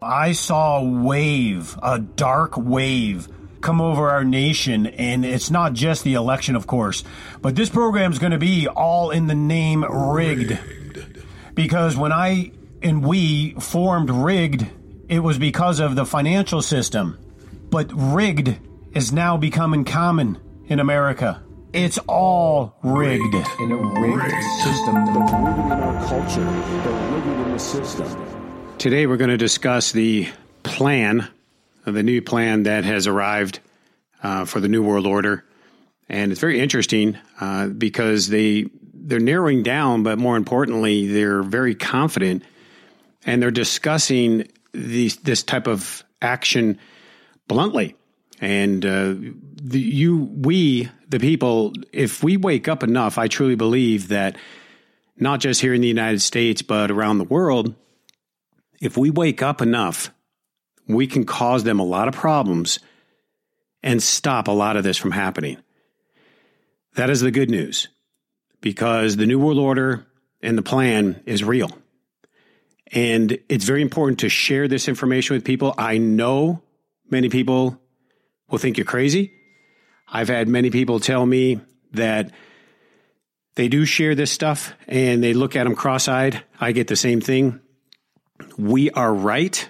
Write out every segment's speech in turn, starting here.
I saw a wave, a dark wave come over our nation. And it's not just the election, of course, but this program is going to be all in the name rigged. Because when I and we formed rigged, it was because of the financial system. But rigged is now becoming common in America. It's all rigged. In a rigged, rigged. system, they're rigged in our culture, they're rigged in the system. Today, we're going to discuss the plan, the new plan that has arrived uh, for the New World Order. And it's very interesting uh, because they they're narrowing down, but more importantly, they're very confident and they're discussing these, this type of action bluntly. And uh, the, you, we, the people, if we wake up enough, I truly believe that not just here in the United States, but around the world, if we wake up enough, we can cause them a lot of problems and stop a lot of this from happening. That is the good news because the New World Order and the plan is real. And it's very important to share this information with people. I know many people will think you're crazy. I've had many people tell me that they do share this stuff and they look at them cross eyed. I get the same thing. We are right.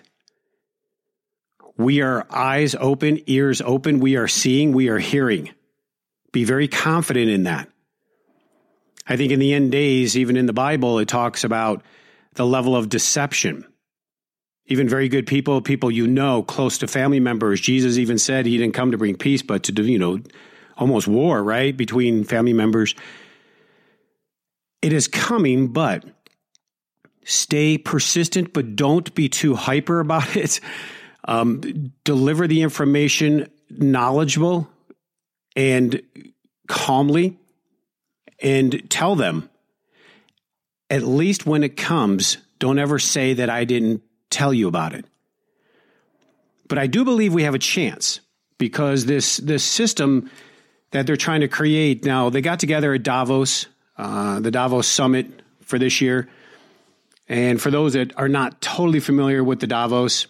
We are eyes open, ears open. We are seeing, we are hearing. Be very confident in that. I think in the end days, even in the Bible, it talks about the level of deception. Even very good people, people you know, close to family members. Jesus even said he didn't come to bring peace, but to do, you know, almost war, right, between family members. It is coming, but stay persistent, but don't be too hyper about it. Um, deliver the information knowledgeable and calmly and tell them at least when it comes, don't ever say that I didn't tell you about it. But I do believe we have a chance because this this system that they're trying to create now they got together at Davos, uh, the Davos summit for this year. And for those that are not totally familiar with the Davos,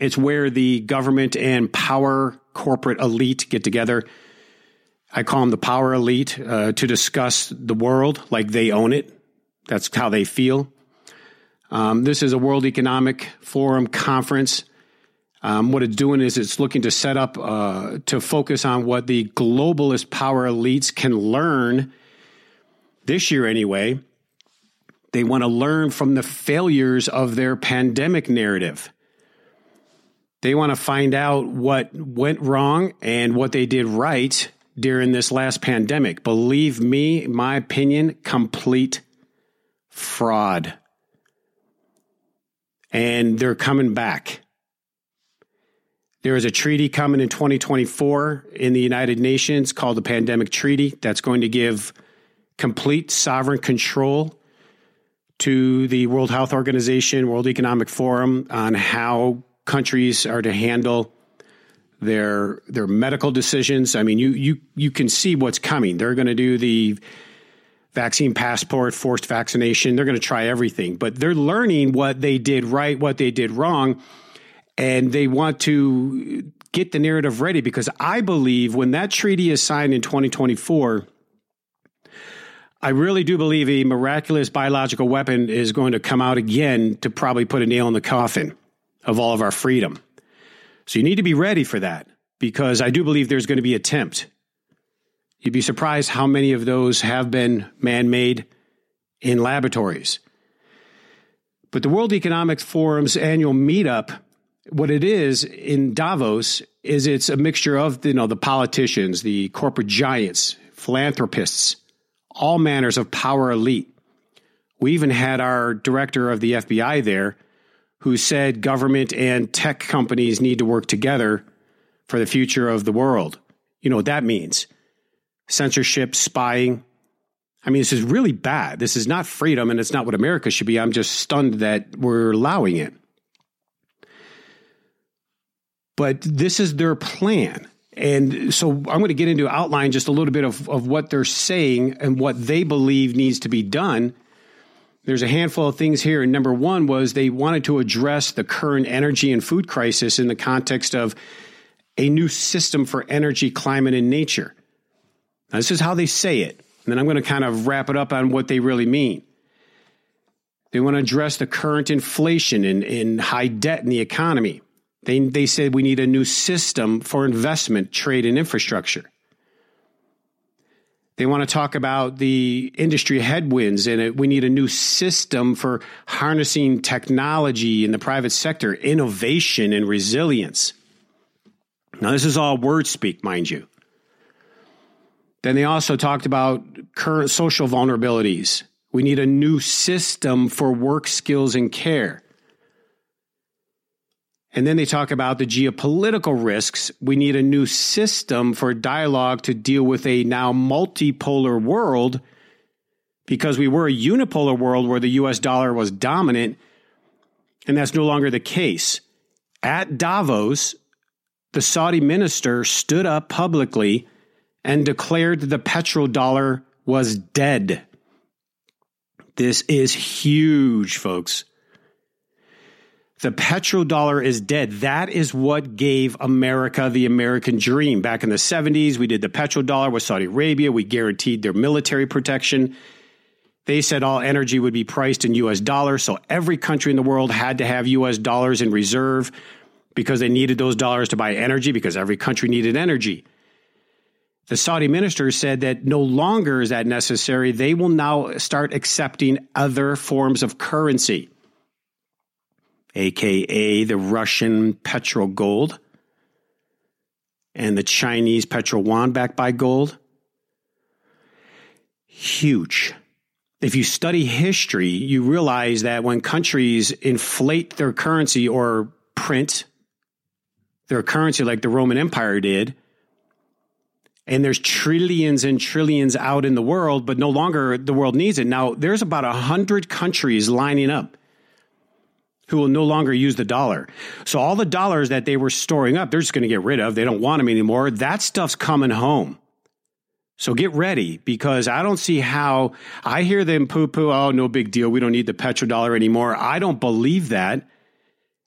it's where the government and power corporate elite get together. I call them the power elite uh, to discuss the world like they own it. That's how they feel. Um, this is a World Economic Forum conference. Um, what it's doing is it's looking to set up uh, to focus on what the globalist power elites can learn this year, anyway. They want to learn from the failures of their pandemic narrative. They want to find out what went wrong and what they did right during this last pandemic. Believe me, my opinion, complete fraud. And they're coming back. There is a treaty coming in 2024 in the United Nations called the Pandemic Treaty that's going to give complete sovereign control to the World Health Organization, World Economic Forum on how countries are to handle their their medical decisions. I mean, you you you can see what's coming. They're going to do the vaccine passport, forced vaccination. They're going to try everything, but they're learning what they did right, what they did wrong, and they want to get the narrative ready because I believe when that treaty is signed in 2024, I really do believe a miraculous biological weapon is going to come out again to probably put a nail in the coffin of all of our freedom. So you need to be ready for that because I do believe there's going to be attempt You'd be surprised how many of those have been man made in laboratories. But the World Economic Forum's annual meetup, what it is in Davos, is it's a mixture of you know the politicians, the corporate giants, philanthropists, all manners of power elite. We even had our director of the FBI there who said government and tech companies need to work together for the future of the world. You know what that means censorship, spying. I mean, this is really bad. This is not freedom and it's not what America should be. I'm just stunned that we're allowing it. But this is their plan. And so I'm going to get into outline just a little bit of, of what they're saying and what they believe needs to be done There's a handful of things here. And number one was they wanted to address the current energy and food crisis in the context of a new system for energy, climate, and nature. Now, this is how they say it. And then I'm going to kind of wrap it up on what they really mean. They want to address the current inflation and, and high debt in the economy. They, they said we need a new system for investment, trade, and infrastructure. They want to talk about the industry headwinds and it, we need a new system for harnessing technology in the private sector, innovation and resilience. Now, this is all word speak, mind you. Then they also talked about current social vulnerabilities. We need a new system for work skills and care. And then they talk about the geopolitical risks. We need a new system for dialogue to deal with a now multipolar world because we were a unipolar world where the US dollar was dominant, and that's no longer the case. At Davos, the Saudi minister stood up publicly and declared the petrodollar was dead. This is huge, folks. The petrodollar is dead. That is what gave America the American dream. Back in the 70s, we did the petrodollar with Saudi Arabia. We guaranteed their military protection. They said all energy would be priced in US dollars. So every country in the world had to have US dollars in reserve because they needed those dollars to buy energy because every country needed energy. The Saudi minister said that no longer is that necessary. They will now start accepting other forms of currency aka the Russian petro gold and the Chinese petro yuan backed by gold. Huge. If you study history, you realize that when countries inflate their currency or print their currency like the Roman Empire did, and there's trillions and trillions out in the world, but no longer the world needs it. Now, there's about a hundred countries lining up who will no longer use the dollar. So all the dollars that they were storing up, they're just going to get rid of. They don't want them anymore. That stuff's coming home. So get ready because I don't see how I hear them poo poo. Oh, no big deal. We don't need the petrodollar anymore. I don't believe that.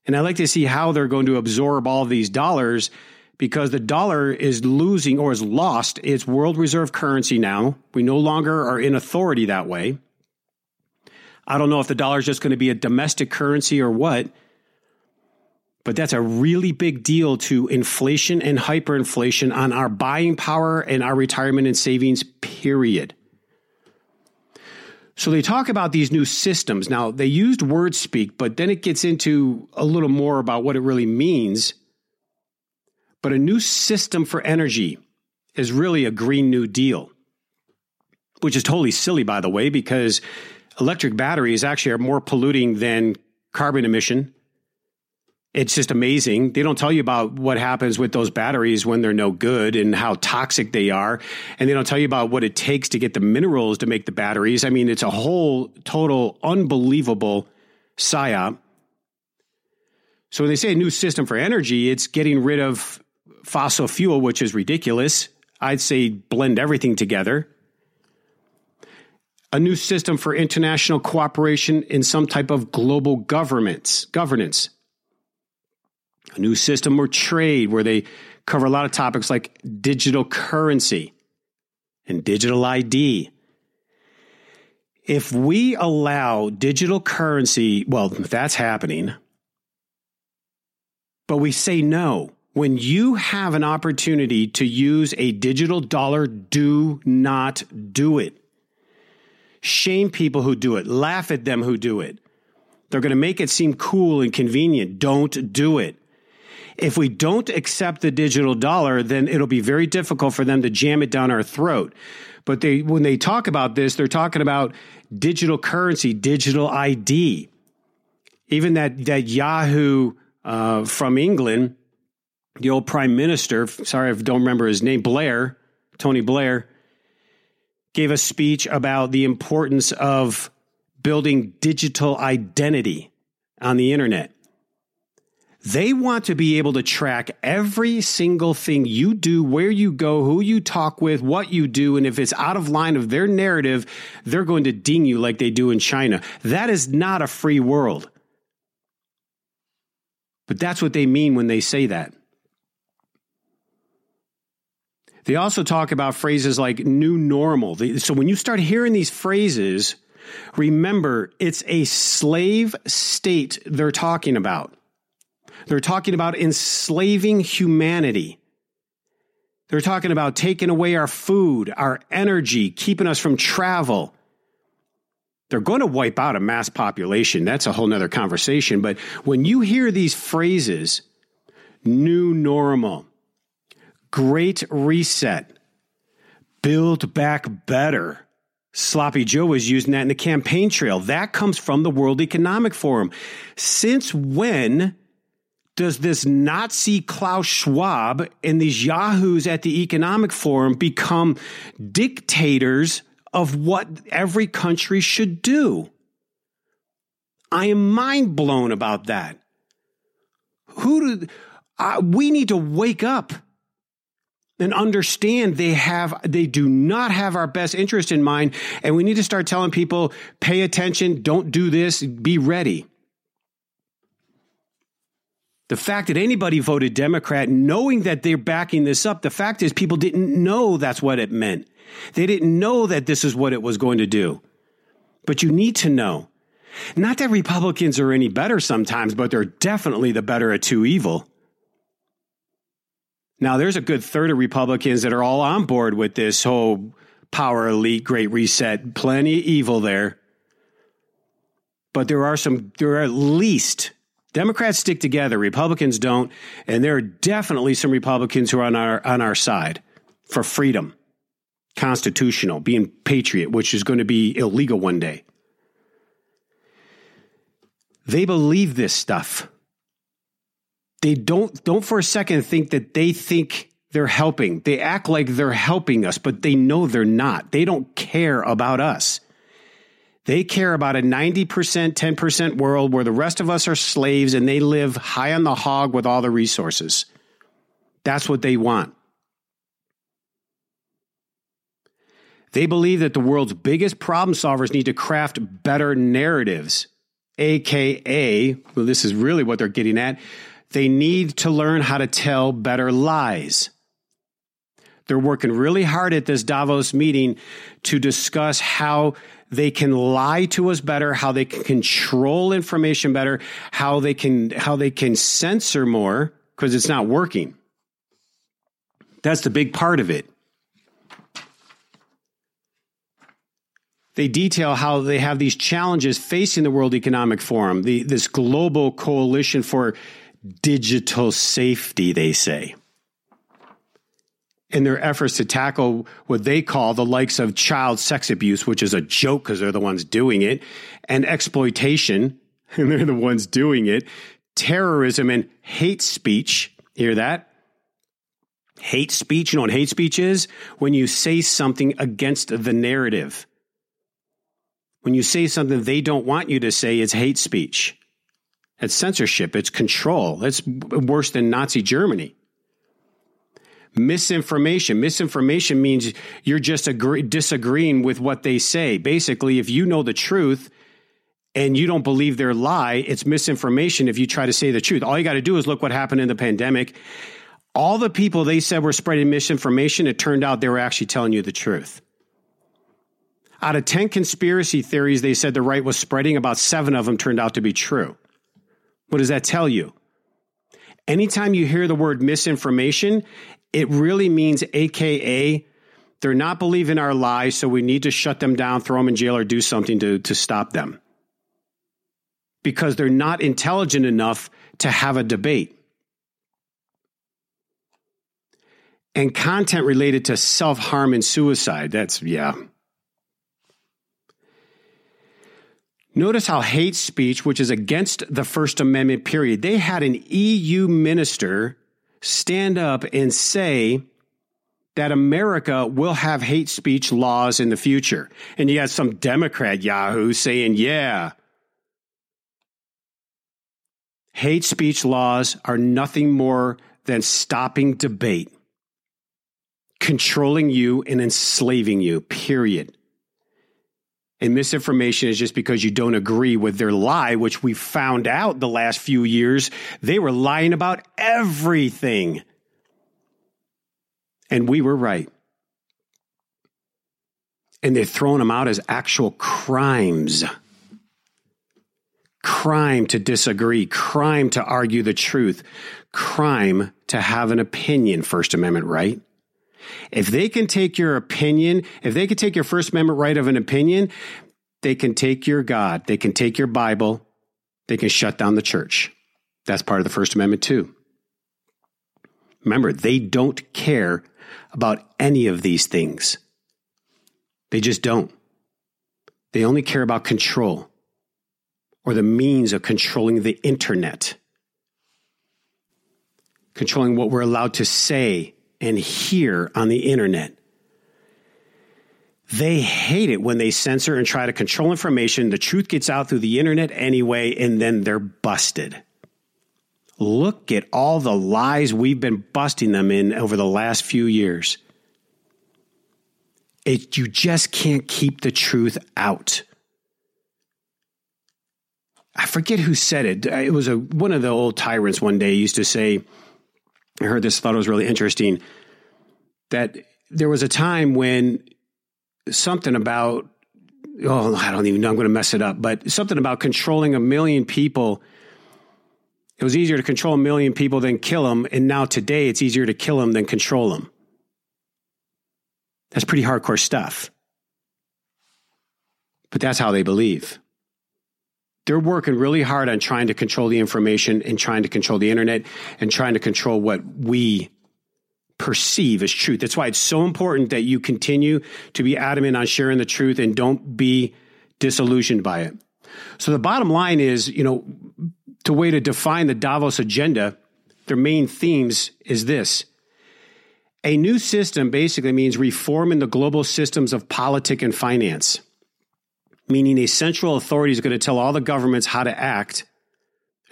And I like to see how they're going to absorb all of these dollars because the dollar is losing or is lost its world reserve currency now. We no longer are in authority that way. I don't know if the dollar is just going to be a domestic currency or what, but that's a really big deal to inflation and hyperinflation on our buying power and our retirement and savings, period. So they talk about these new systems. Now, they used word speak, but then it gets into a little more about what it really means. But a new system for energy is really a Green New Deal, which is totally silly, by the way, because electric batteries actually are more polluting than carbon emission. It's just amazing. They don't tell you about what happens with those batteries when they're no good and how toxic they are. And they don't tell you about what it takes to get the minerals to make the batteries. I mean, it's a whole total unbelievable psyop. So when they say a new system for energy, it's getting rid of fossil fuel, which is ridiculous. I'd say blend everything together a new system for international cooperation in some type of global governments, governance, a new system for trade where they cover a lot of topics like digital currency and digital ID. If we allow digital currency, well, that's happening, but we say no. When you have an opportunity to use a digital dollar, do not do it shame people who do it, laugh at them who do it. They're going to make it seem cool and convenient. Don't do it. If we don't accept the digital dollar, then it'll be very difficult for them to jam it down our throat. But they, when they talk about this, they're talking about digital currency, digital ID. Even that, that Yahoo uh, from England, the old prime minister, sorry, I don't remember his name, Blair, Tony Blair, gave a speech about the importance of building digital identity on the internet. They want to be able to track every single thing you do, where you go, who you talk with, what you do. And if it's out of line of their narrative, they're going to ding you like they do in China. That is not a free world. But that's what they mean when they say that. They also talk about phrases like new normal. So when you start hearing these phrases, remember it's a slave state they're talking about. They're talking about enslaving humanity. They're talking about taking away our food, our energy, keeping us from travel. They're going to wipe out a mass population. That's a whole nother conversation. But when you hear these phrases, new normal, great reset, build back better, Sloppy Joe was using that in the campaign trail. That comes from the World Economic Forum. Since when does this Nazi Klaus Schwab and these yahoos at the Economic Forum become dictators of what every country should do? I am mind blown about that. Who do, uh, we need to wake up and understand they have they do not have our best interest in mind and we need to start telling people pay attention don't do this be ready the fact that anybody voted Democrat knowing that they're backing this up, the fact is people didn't know that's what it meant. They didn't know that this is what it was going to do. But you need to know. Not that Republicans are any better sometimes, but they're definitely the better of two evil. Now, there's a good third of Republicans that are all on board with this whole power elite, great reset, plenty of evil there. But there are some, there are at least Democrats stick together, Republicans don't, and there are definitely some Republicans who are on our on our side for freedom, constitutional, being patriot, which is going to be illegal one day. They believe this stuff. They don't don't for a second think that they think they're helping. They act like they're helping us, but they know they're not. They don't care about us. They care about a 90%, 10% world where the rest of us are slaves and they live high on the hog with all the resources. That's what they want. They believe that the world's biggest problem solvers need to craft better narratives, aka, well, this is really what they're getting at. They need to learn how to tell better lies. They're working really hard at this Davos meeting to discuss how they can lie to us better, how they can control information better, how they can how they can censor more because it's not working. That's the big part of it. They detail how they have these challenges facing the World Economic Forum, the, this global coalition for digital safety, they say in their efforts to tackle what they call the likes of child sex abuse, which is a joke because they're the ones doing it, and exploitation, and they're the ones doing it, terrorism and hate speech. Hear that? Hate speech, you know what hate speech is? When you say something against the narrative. When you say something they don't want you to say, it's hate speech. It's censorship, it's control. It's worse than Nazi Germany misinformation. Misinformation means you're just agree- disagreeing with what they say. Basically, if you know the truth and you don't believe their lie, it's misinformation if you try to say the truth. All you got to do is look what happened in the pandemic. All the people they said were spreading misinformation, it turned out they were actually telling you the truth. Out of 10 conspiracy theories they said the right was spreading, about seven of them turned out to be true. What does that tell you? Anytime you hear the word misinformation, it really means AKA they're not believing our lies, so we need to shut them down, throw them in jail, or do something to, to stop them. Because they're not intelligent enough to have a debate. And content related to self harm and suicide. That's, yeah. Notice how hate speech, which is against the First Amendment, period, they had an EU minister stand up and say that America will have hate speech laws in the future. And you got some Democrat Yahoo saying, yeah. Hate speech laws are nothing more than stopping debate, controlling you and enslaving you, period. And misinformation is just because you don't agree with their lie, which we found out the last few years. They were lying about everything. And we were right. And they're throwing them out as actual crimes crime to disagree, crime to argue the truth, crime to have an opinion, First Amendment right. If they can take your opinion, if they can take your First Amendment right of an opinion, they can take your God, they can take your Bible, they can shut down the church. That's part of the First Amendment, too. Remember, they don't care about any of these things. They just don't. They only care about control or the means of controlling the internet, controlling what we're allowed to say and hear on the internet. They hate it when they censor and try to control information. The truth gets out through the internet anyway, and then they're busted. Look at all the lies we've been busting them in over the last few years. It, you just can't keep the truth out. I forget who said it. It was a one of the old tyrants one day used to say, I heard this, thought it was really interesting, that there was a time when something about, oh, I don't even know, I'm going to mess it up, but something about controlling a million people. It was easier to control a million people than kill them. And now today it's easier to kill them than control them. That's pretty hardcore stuff. But that's how they believe they're working really hard on trying to control the information and trying to control the internet and trying to control what we perceive as truth. That's why it's so important that you continue to be adamant on sharing the truth and don't be disillusioned by it. So the bottom line is, you know, the way to define the Davos agenda, their main themes is this. A new system basically means reforming the global systems of politics and finance meaning a central authority is going to tell all the governments how to act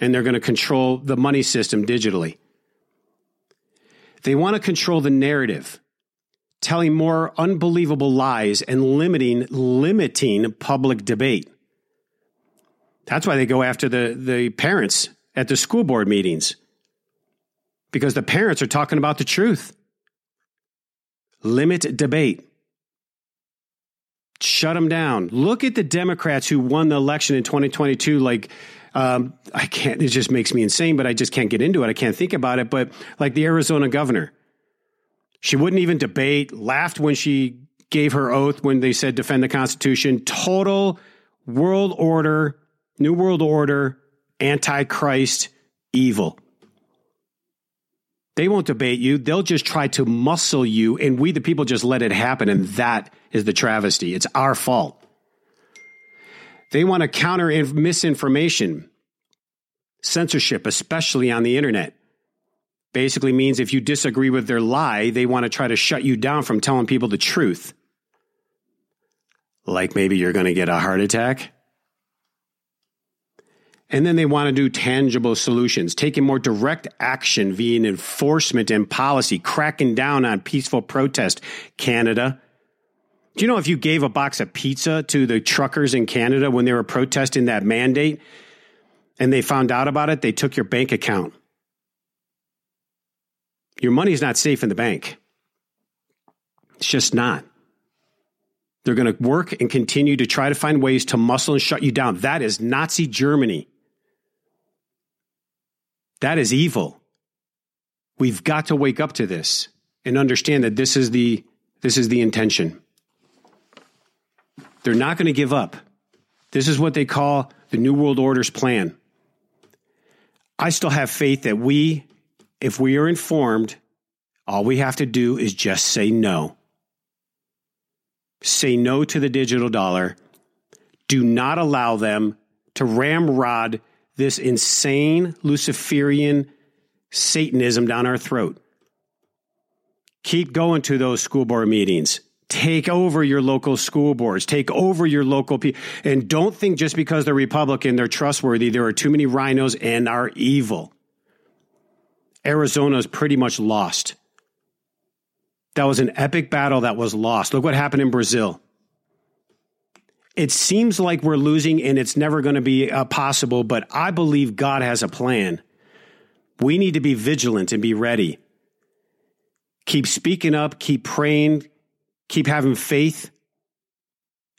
and they're going to control the money system digitally. They want to control the narrative, telling more unbelievable lies and limiting limiting public debate. That's why they go after the, the parents at the school board meetings. Because the parents are talking about the truth. Limit debate shut them down. Look at the Democrats who won the election in 2022. Like, um, I can't, it just makes me insane, but I just can't get into it. I can't think about it. But like the Arizona governor, she wouldn't even debate, laughed when she gave her oath when they said defend the Constitution. Total world order, new world order, antichrist, evil. They won't debate you. They'll just try to muscle you, and we, the people, just let it happen. And that is the travesty. It's our fault. They want to counter misinformation, censorship, especially on the internet. Basically means if you disagree with their lie, they want to try to shut you down from telling people the truth. Like maybe you're going to get a heart attack and then they want to do tangible solutions, taking more direct action via enforcement and policy, cracking down on peaceful protest. Canada. Do you know if you gave a box of pizza to the truckers in Canada when they were protesting that mandate and they found out about it, they took your bank account? Your money's not safe in the bank. It's just not. They're going to work and continue to try to find ways to muscle and shut you down. That is Nazi Germany. That is evil. We've got to wake up to this and understand that this is the this is the intention. They're not going to give up. This is what they call the New World Order's plan. I still have faith that we, if we are informed, all we have to do is just say no. Say no to the digital dollar. Do not allow them to ramrod this insane Luciferian Satanism down our throat. Keep going to those school board meetings. Take over your local school boards. Take over your local people. And don't think just because they're Republican, they're trustworthy. There are too many RINOs and are evil. Arizona is pretty much lost. That was an epic battle that was lost. Look what happened in Brazil. It seems like we're losing and it's never going to be uh, possible, but I believe God has a plan. We need to be vigilant and be ready. Keep speaking up, keep praying, keep having faith,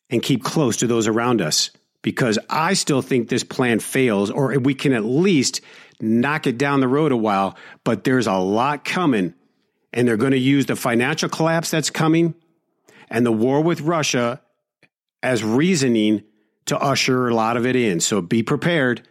and keep close to those around us because I still think this plan fails, or we can at least knock it down the road a while, but there's a lot coming. And they're going to use the financial collapse that's coming and the war with Russia as reasoning to usher a lot of it in. So be prepared.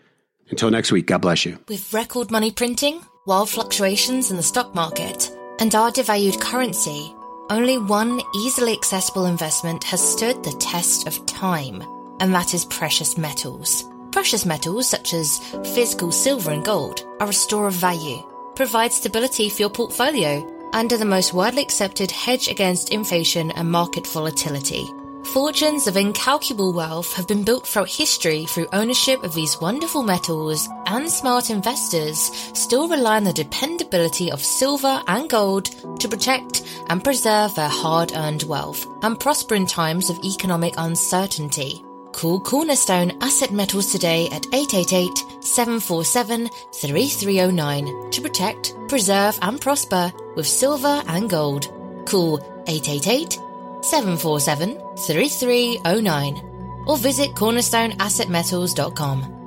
Until next week, God bless you. With record money printing, wild fluctuations in the stock market, and our devalued currency, only one easily accessible investment has stood the test of time, and that is precious metals. Precious metals such as physical silver and gold are a store of value, provide stability for your portfolio, and are the most widely accepted hedge against inflation and market volatility. Fortunes of incalculable wealth have been built throughout history through ownership of these wonderful metals, and smart investors still rely on the dependability of silver and gold to protect and preserve their hard earned wealth and prosper in times of economic uncertainty. Call Cornerstone Asset Metals today at 888 747 3309 to protect, preserve, and prosper with silver and gold. Call 888 747 3309 or visit cornerstoneassetmetals.com.